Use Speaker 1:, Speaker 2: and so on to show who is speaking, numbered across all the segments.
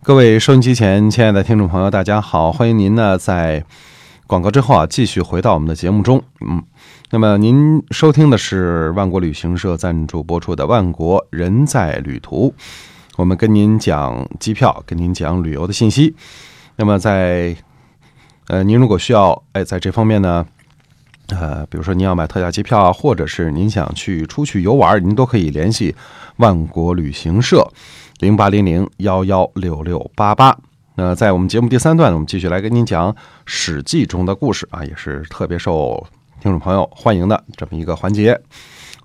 Speaker 1: 各位收音机前亲爱的听众朋友，大家好！欢迎您呢在广告之后啊，继续回到我们的节目中。嗯，那么您收听的是万国旅行社赞助播出的《万国人在旅途》，我们跟您讲机票，跟您讲旅游的信息。那么在呃，您如果需要哎，在这方面呢，呃，比如说您要买特价机票啊，或者是您想去出去游玩，您都可以联系万国旅行社。零八零零幺幺六六八八。那在我们节目第三段，我们继续来跟您讲《史记》中的故事啊，也是特别受听众朋友欢迎的这么一个环节。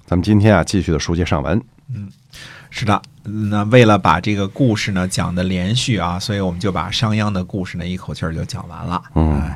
Speaker 1: 咱们今天啊，继续的书接上文。
Speaker 2: 嗯，是的。那为了把这个故事呢讲的连续啊，所以我们就把商鞅的故事呢一口气儿就讲完了。
Speaker 1: 嗯。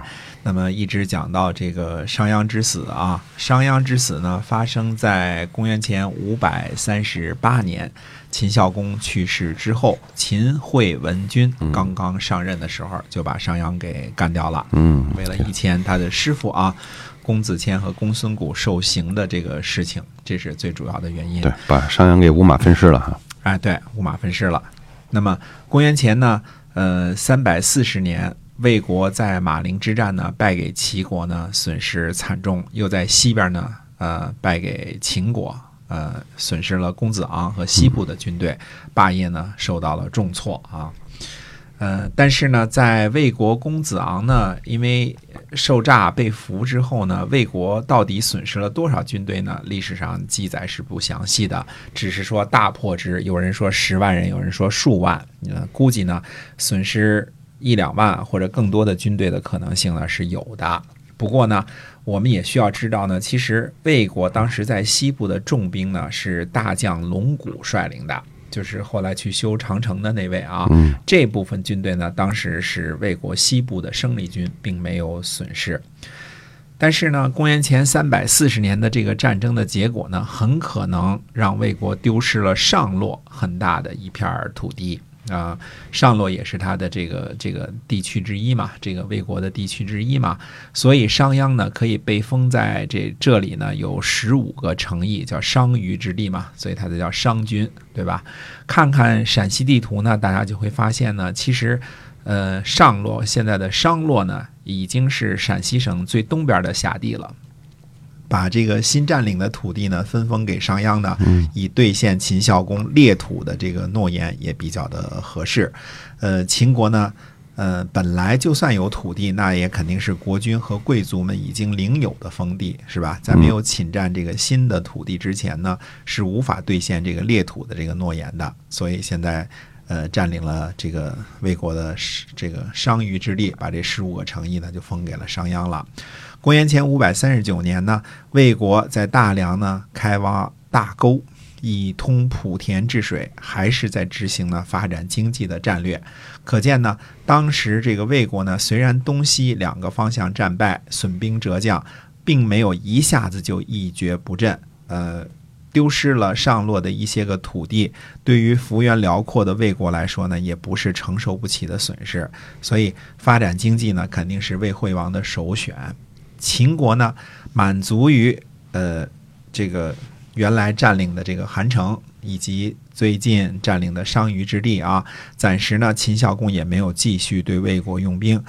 Speaker 2: 那么一直讲到这个商鞅之死啊，商鞅之死呢发生在公元前五百三十八年，秦孝公去世之后，秦惠文君刚刚上任的时候，就把商鞅给干掉了。
Speaker 1: 嗯，
Speaker 2: 为了以前他的师傅啊，公子虔和公孙贾受刑的这个事情，这是最主要的原因。
Speaker 1: 对，把商鞅给五马分尸了哈。
Speaker 2: 哎，对，五马分尸了。那么公元前呢，呃，三百四十年。魏国在马陵之战呢败给齐国呢，损失惨重；又在西边呢，呃，败给秦国，呃，损失了公子昂和西部的军队，霸业呢受到了重挫啊。呃，但是呢，在魏国公子昂呢，因为受诈被俘之后呢，魏国到底损失了多少军队呢？历史上记载是不详细的，只是说大破之，有人说十万人，有人说数万，呃，估计呢损失。一两万或者更多的军队的可能性呢是有的。不过呢，我们也需要知道呢，其实魏国当时在西部的重兵呢是大将龙骨率领的，就是后来去修长城的那位啊。这部分军队呢，当时是魏国西部的生力军，并没有损失。但是呢，公元前三百四十年的这个战争的结果呢，很可能让魏国丢失了上洛很大的一片土地。啊，上洛也是他的这个这个地区之一嘛，这个魏国的地区之一嘛，所以商鞅呢可以被封在这这里呢有十五个城邑，叫商於之地嘛，所以他就叫商君，对吧？看看陕西地图呢，大家就会发现呢，其实，呃，上洛现在的商洛呢，已经是陕西省最东边的辖地了。把这个新占领的土地呢分封给商鞅呢，以兑现秦孝公裂土的这个诺言也比较的合适。呃，秦国呢，呃，本来就算有土地，那也肯定是国君和贵族们已经领有的封地，是吧？在没有侵占这个新的土地之前呢，是无法兑现这个裂土的这个诺言的。所以现在，呃，占领了这个魏国的这个商於之地，把这十五个城邑呢就封给了商鞅了。公元前五百三十九年呢，魏国在大梁呢开挖大沟，以通莆田治水，还是在执行呢发展经济的战略。可见呢，当时这个魏国呢，虽然东西两个方向战败，损兵折将，并没有一下子就一蹶不振。呃，丢失了上洛的一些个土地，对于幅员辽阔的魏国来说呢，也不是承受不起的损失。所以，发展经济呢，肯定是魏惠王的首选。秦国呢，满足于呃这个原来占领的这个韩城，以及最近占领的商於之地啊。暂时呢，秦孝公也没有继续对魏国用兵，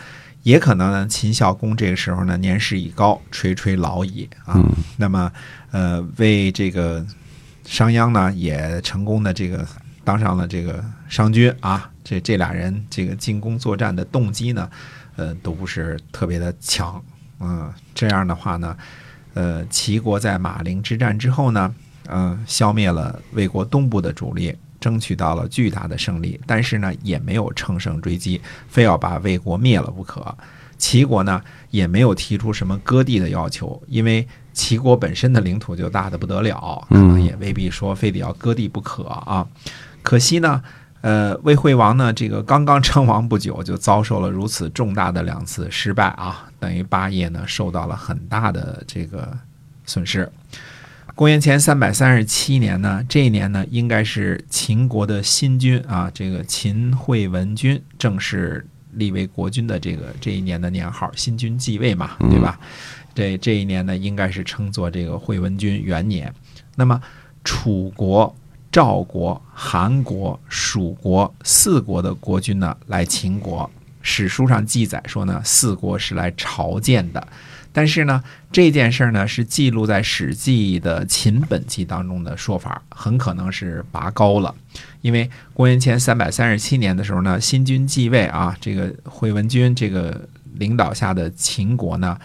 Speaker 2: 也可能呢，秦孝公这个时候呢年事已高，垂垂老矣啊。那么呃，为这个商鞅呢，也成功的这个当上了这个商君啊。这这俩人这个进攻作战的动机呢，呃，都不是特别的强。嗯，这样的话呢，呃，齐国在马陵之战之后呢，嗯，消灭了魏国东部的主力，争取到了巨大的胜利，但是呢，也没有乘胜追击，非要把魏国灭了不可。齐国呢，也没有提出什么割地的要求，因为齐国本身的领土就大的不得了，可能也未必说非得要割地不可啊。可惜呢。呃，魏惠王呢，这个刚刚称王不久，就遭受了如此重大的两次失败啊，等于霸业呢受到了很大的这个损失。公元前三百三十七年呢，这一年呢，应该是秦国的新君啊，这个秦惠文君正式立为国君的这个这一年的年号，新君继位嘛，对吧？这这一年呢，应该是称作这个惠文君元年。那么楚国。赵国、韩国、蜀国四国的国君呢来秦国。史书上记载说呢，四国是来朝见的。但是呢，这件事儿呢是记录在《史记》的秦本纪当中的说法，很可能是拔高了。因为公元前三百三十七年的时候呢，新君继位啊，这个惠文君这个领导下的秦国呢，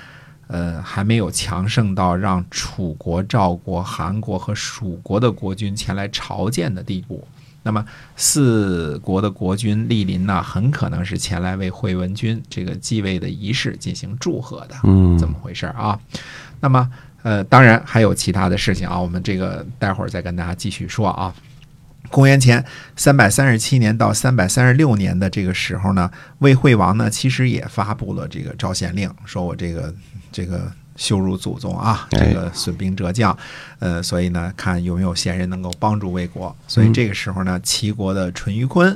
Speaker 2: 呃，还没有强盛到让楚国、赵国、韩国和蜀国的国君前来朝见的地步。那么四国的国君莅临呢，很可能是前来为惠文君这个继位的仪式进行祝贺的，
Speaker 1: 嗯，
Speaker 2: 怎么回事啊？那么呃，当然还有其他的事情啊，我们这个待会儿再跟大家继续说啊。公元前三百三十七年到三百三十六年的这个时候呢，魏惠王呢其实也发布了这个招贤令，说我这个这个。羞辱祖宗啊！这个损兵折将，呃，所以呢，看有没有贤人能够帮助魏国。所以这个时候呢，齐国的淳于髡，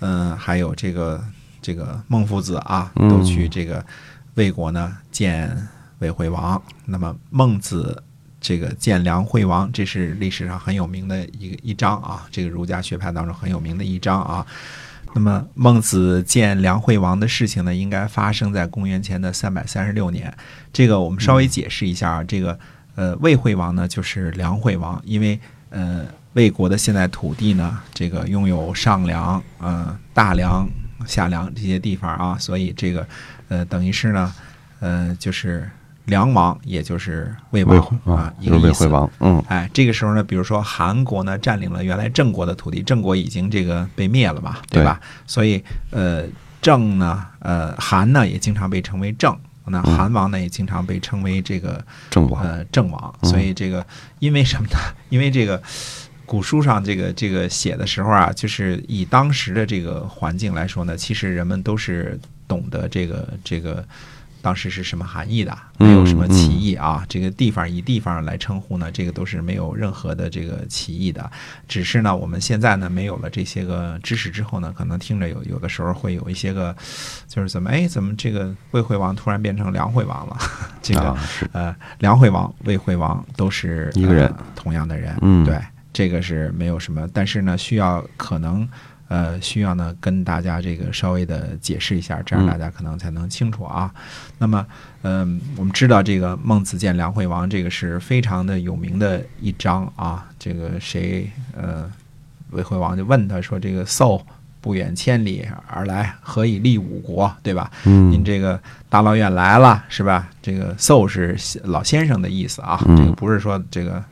Speaker 2: 嗯，还有这个这个孟夫子啊，都去这个魏国呢见魏惠王。那么孟子这个见梁惠王，这是历史上很有名的一个一章啊，这个儒家学派当中很有名的一章啊。那么孟子见梁惠王的事情呢，应该发生在公元前的三百三十六年。这个我们稍微解释一下啊，这个呃魏惠王呢就是梁惠王，因为呃魏国的现在土地呢，这个拥有上梁、呃大梁、下梁这些地方啊，所以这个呃等于是呢，呃就是。梁王也就是魏王啊，一个
Speaker 1: 魏惠王。嗯，
Speaker 2: 哎，这个时候呢，比如说韩国呢占领了原来郑国的土地，郑国已经这个被灭了嘛，对吧？所以呃，郑呢，呃，韩呢也经常被称为郑，那韩王呢也经常被称为这个
Speaker 1: 郑王。
Speaker 2: 呃，郑王。所以这个因为什么呢？因为这个古书上这个这个写的时候啊，就是以当时的这个环境来说呢，其实人们都是懂得这个这个。当时是什么含义的？没有什么歧义啊。这个地方以地方来称呼呢，这个都是没有任何的这个歧义的。只是呢，我们现在呢没有了这些个知识之后呢，可能听着有有的时候会有一些个，就是怎么哎，怎么这个魏惠王突然变成梁惠王了？这个呃，梁惠王、魏惠王都是
Speaker 1: 一个人，
Speaker 2: 同样的人。
Speaker 1: 嗯，
Speaker 2: 对，这个是没有什么，但是呢，需要可能。呃，需要呢跟大家这个稍微的解释一下，这样大家可能才能清楚啊。那么，嗯，我们知道这个孟子见梁惠王，这个是非常的有名的一章啊。这个谁，呃，魏惠王就问他说：“这个叟不远千里而来，何以立五国？对吧？
Speaker 1: 嗯，
Speaker 2: 您这个大老远来了是吧？这个叟是老先生的意思啊，这个不是说这个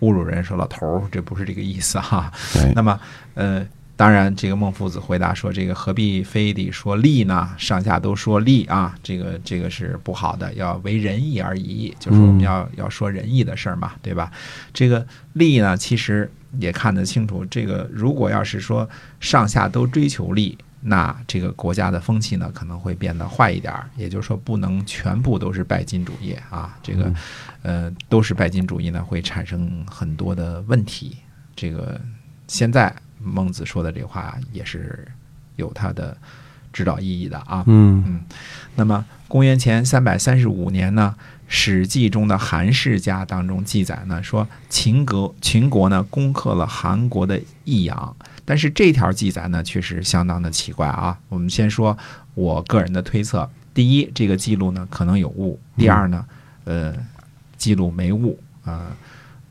Speaker 2: 侮辱人说老头儿，这不是这个意思哈。那么，呃。当然，这个孟夫子回答说：“这个何必非得说利呢？上下都说利啊，这个这个是不好的，要为仁义而已，就是我们要要说仁义的事儿嘛，对吧？这个利呢，其实也看得清楚。这个如果要是说上下都追求利，那这个国家的风气呢，可能会变得坏一点儿。也就是说，不能全部都是拜金主义啊，这个呃，都是拜金主义呢，会产生很多的问题。这个现在。”孟子说的这话也是有他的指导意义的啊。
Speaker 1: 嗯
Speaker 2: 嗯。那么公元前三百三十五年呢，《史记》中的韩世家当中记载呢，说秦国秦国呢攻克了韩国的益阳，但是这条记载呢确实相当的奇怪啊。我们先说我个人的推测：第一，这个记录呢可能有误；第二呢，呃，记录没误啊。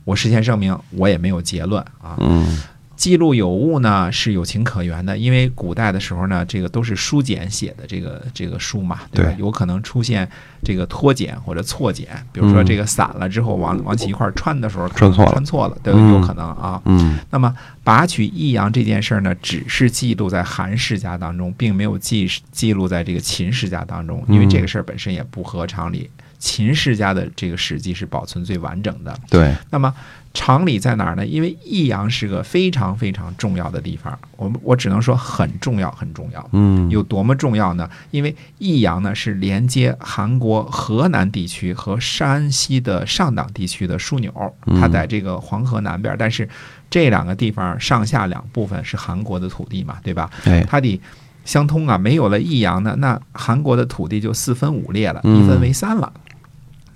Speaker 2: 我事先声明，我也没有结论啊。
Speaker 1: 嗯。
Speaker 2: 记录有误呢是有情可原的，因为古代的时候呢，这个都是书简写的这个这个书嘛，对吧？有可能出现这个脱简或者错简，比如说这个散了之后往往起一块穿的时候
Speaker 1: 穿错了，
Speaker 2: 穿错了都有可能啊。
Speaker 1: 嗯，
Speaker 2: 那么拔取益阳这件事儿呢，只是记录在韩世家当中，并没有记记录在这个秦世家当中，因为这个事儿本身也不合常理。秦世家的这个史记是保存最完整的。
Speaker 1: 对，
Speaker 2: 那么。常理在哪儿呢？因为益阳是个非常非常重要的地方，我们我只能说很重要，很重要。
Speaker 1: 嗯，
Speaker 2: 有多么重要呢？因为益阳呢是连接韩国河南地区和山西的上党地区的枢纽，它在这个黄河南边，但是这两个地方上下两部分是韩国的土地嘛，对吧？它得相通啊。没有了益阳呢，那韩国的土地就四分五裂了，一分为三了。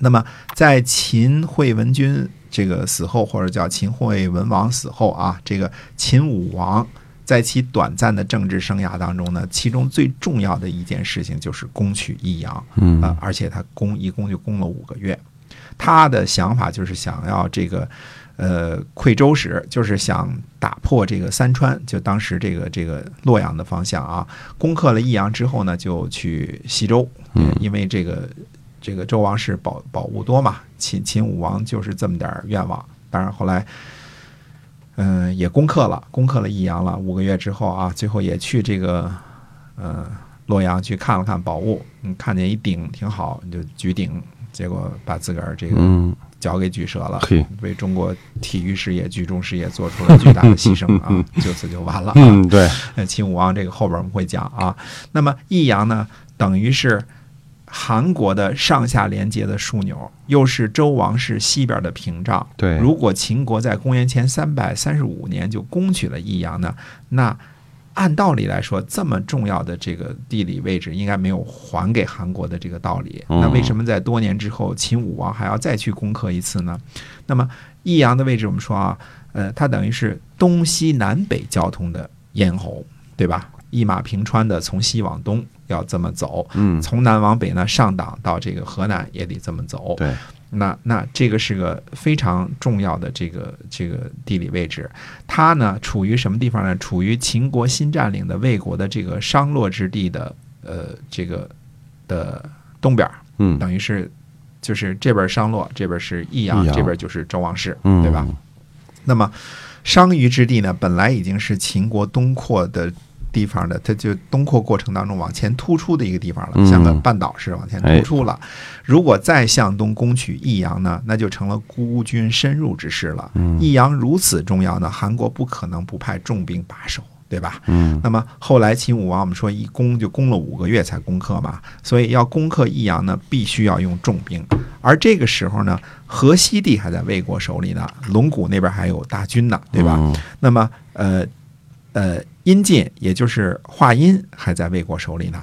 Speaker 2: 那么在秦惠文君。这个死后，或者叫秦惠文王死后啊，这个秦武王在其短暂的政治生涯当中呢，其中最重要的一件事情就是攻取益阳，
Speaker 1: 嗯
Speaker 2: 啊，而且他攻一攻就攻了五个月。他的想法就是想要这个，呃，溃周史，就是想打破这个三川，就当时这个这个洛阳的方向啊。攻克了益阳之后呢，就去西周，
Speaker 1: 嗯
Speaker 2: 因为这个这个周王室宝宝物多嘛，秦秦武王就是这么点儿愿望。当然后来，嗯、也攻克了，攻克了益阳了。五个月之后啊，最后也去这个，呃，洛阳去看了看宝物，嗯，看见一鼎挺好，你就举鼎，结果把自个儿这个
Speaker 1: 嗯，
Speaker 2: 脚给举折了，
Speaker 1: 嘿，
Speaker 2: 为中国体育事业、举重事业做出了巨大的牺牲啊，就此就完了啊。
Speaker 1: 嗯，对，
Speaker 2: 呃秦武王这个后边我们会讲啊。那么益阳呢，等于是韩国的上下连接的枢纽，又是周王室西边的屏障。
Speaker 1: 对，
Speaker 2: 如果秦国在公元前三百三十五年就攻取了益阳呢，那按道理来说，这么重要的这个地理位置应该没有还给韩国的这个道理。
Speaker 1: 嗯
Speaker 2: 那为什么在多年之后，秦武王还要再去攻克一次呢？那么益阳的位置，我们说啊，呃，它等于是东西南北交通的咽喉，对吧？一马平川的从西往东要这么走，
Speaker 1: 嗯，
Speaker 2: 从南往北呢，上党到这个河南也得这么走。
Speaker 1: 对，
Speaker 2: 那那这个是个非常重要的这个这个地理位置，它呢处于什么地方呢？处于秦国新占领的魏国的这个商洛之地的呃这个的东边儿，
Speaker 1: 嗯，
Speaker 2: 等于是就是这边商洛，这边是益阳这边就是周王室，
Speaker 1: 嗯，
Speaker 2: 对吧？？那么商於之地呢，本来已经是秦国东扩的地方的，它就东扩过程当中往前突出的一个地方了，
Speaker 1: 嗯
Speaker 2: 像个半岛似的往前突出了。如果再向东攻取益阳呢，那就成了孤军深入之势了。
Speaker 1: 嗯
Speaker 2: 益阳如此重要呢，韩国不可能不派重兵把守，对吧？
Speaker 1: 嗯，
Speaker 2: 那么后来秦武王我们说一攻就攻了五个月才攻克嘛，所以要攻克益阳呢，必须要用重兵。而这个时候呢，河西地还在魏国手里呢，龙骨那边还有大军呢，对吧？
Speaker 1: 嗯？
Speaker 2: 那么呃呃，阴晋也就是华阴还在魏国手里呢，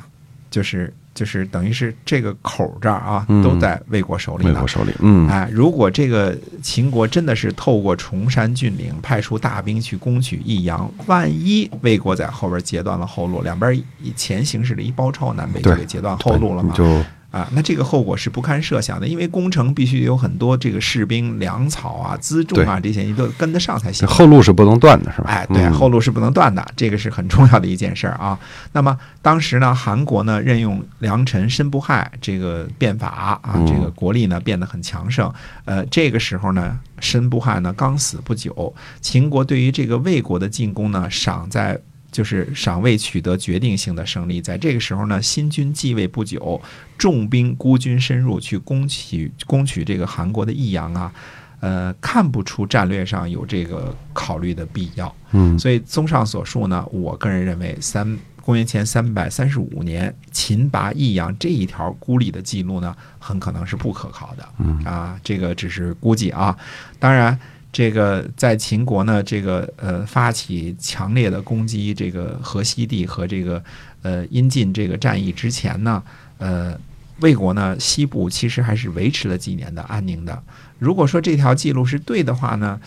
Speaker 2: 就是就是等于是这个口这儿啊，
Speaker 1: 嗯
Speaker 2: 都在魏国手里呢
Speaker 1: 魏国。手里，嗯，
Speaker 2: 哎，如果这个秦国真的是透过崇山峻岭派出大兵去攻取益阳，万一魏国在后边截断了后路，两边以前形势的一包抄，南北就
Speaker 1: 对
Speaker 2: 给截断后路了嘛？
Speaker 1: 就
Speaker 2: 啊，那这个后果是不堪设想的，因为攻城必须有很多这个士兵、粮草啊、辎重啊这些，你都跟得上才行。
Speaker 1: 后路是不能断的，是吧？
Speaker 2: 哎，对，
Speaker 1: 嗯
Speaker 2: 后路是不能断的，这个是很重要的一件事儿啊。那么当时呢，韩国呢任用良臣申不害这个变法啊，
Speaker 1: 嗯
Speaker 2: 这个国力呢变得很强盛。呃，这个时候呢，申不害呢刚死不久，秦国对于这个魏国的进攻呢，赏在。就是尚未取得决定性的胜利，在这个时候呢，新军继位不久，重兵孤军深入去攻取攻取这个韩国的益阳啊，呃，看不出战略上有这个考虑的必要。
Speaker 1: 嗯
Speaker 2: 所以综上所述呢，我个人认为三公元前三百三十五年秦拔益阳这一条孤立的记录呢，很可能是不可靠的。
Speaker 1: 嗯
Speaker 2: 啊，这个只是估计啊。当然，这个在秦国呢，这个呃发起强烈的攻击这个河西地和这个呃阴晋这个战役之前呢，呃。魏国呢，西部其实还是维持了几年的安宁的。如果说这条记录是对的话呢，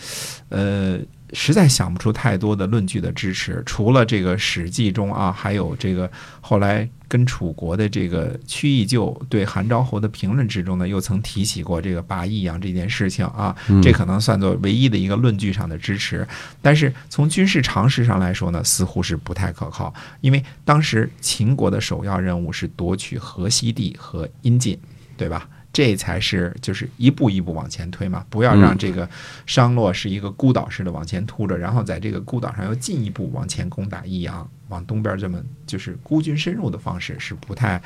Speaker 2: 呃，实在想不出太多的论据的支持。除了这个《史记》中啊，还有这个后来跟楚国的这个屈义就对韩昭侯的评论之中呢，又曾提起过这个拔益阳这件事情啊，
Speaker 1: 嗯
Speaker 2: 这可能算作唯一的一个论据上的支持。但是从军事常识上来说呢，似乎是不太可靠，因为当时秦国的首要任务是夺取河西地和阴晋，对吧？这才是就是一步一步往前推嘛，不要让这个商洛是一个孤岛式的往前突着，然后在这个孤岛上又进一步往前攻打益阳，往东边这么就是孤军深入的方式是不太，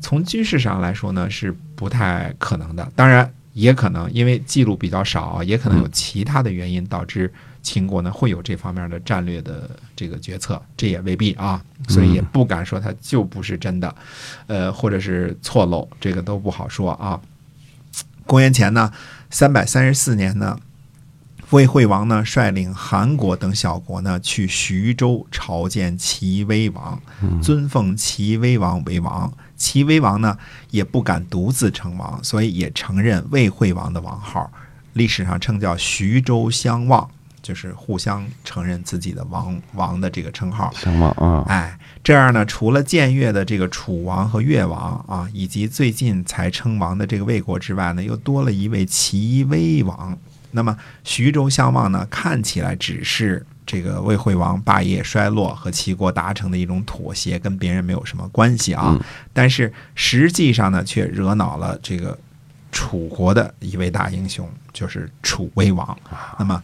Speaker 2: 从军事上来说呢是不太可能的。当然也可能因为记录比较少，也可能有其他的原因导致秦国呢会有这方面的战略的这个决策，这也未必啊，所以也不敢说它就不是真的，呃，或者是错漏，这个都不好说啊。公元前呢，三百三十四年呢，魏惠王呢率领韩国等小国呢去徐州朝见齐威王，尊奉齐威王为王。齐威王呢也不敢独自称王，所以也承认魏惠王的王号。历史上称叫徐州相望，就是互相承认自己的王王的这个称号。
Speaker 1: 相望啊，
Speaker 2: 哎，这样呢，除了僭越的这个楚王和越王啊，以及最近才称王的这个魏国之外呢，又多了一位齐威王。那么徐州相望呢，看起来只是这个魏惠王霸业衰落和齐国达成的一种妥协，跟别人没有什么关系啊。
Speaker 1: 嗯
Speaker 2: 但是实际上呢，却惹恼了这个楚国的一位大英雄，就是楚威王。那么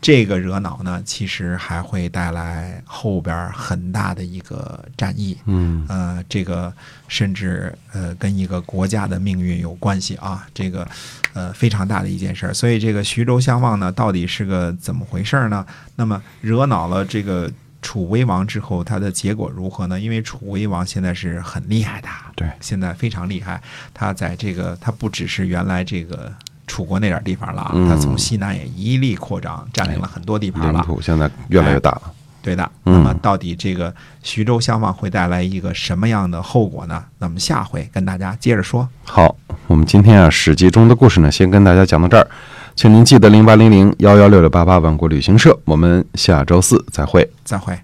Speaker 2: 这个惹恼呢，其实还会带来后边很大的一个战役。
Speaker 1: 嗯
Speaker 2: 呃，这个甚至呃跟一个国家的命运有关系啊，这个呃非常大的一件事儿。所以这个徐州相望呢，到底是个怎么回事儿呢？那么惹恼了这个楚威王之后，他的结果如何呢？因为楚威王现在是很厉害的，
Speaker 1: 对，
Speaker 2: 现在非常厉害。他在这个他不只是原来这个。楚国那点儿地方了他从西南也一力扩张，占领了很多地盘了。
Speaker 1: 领土现在越来越大了。
Speaker 2: 对的，
Speaker 1: 嗯
Speaker 2: 那么到底这个徐州相望会带来一个什么样的后果呢？那么下回跟大家接着说。
Speaker 1: 好，我们今天啊《史记》中的故事呢，先跟大家讲到这儿，请您记得零八零零幺幺六六八八万国旅行社，我们下周四再会。
Speaker 2: 再会。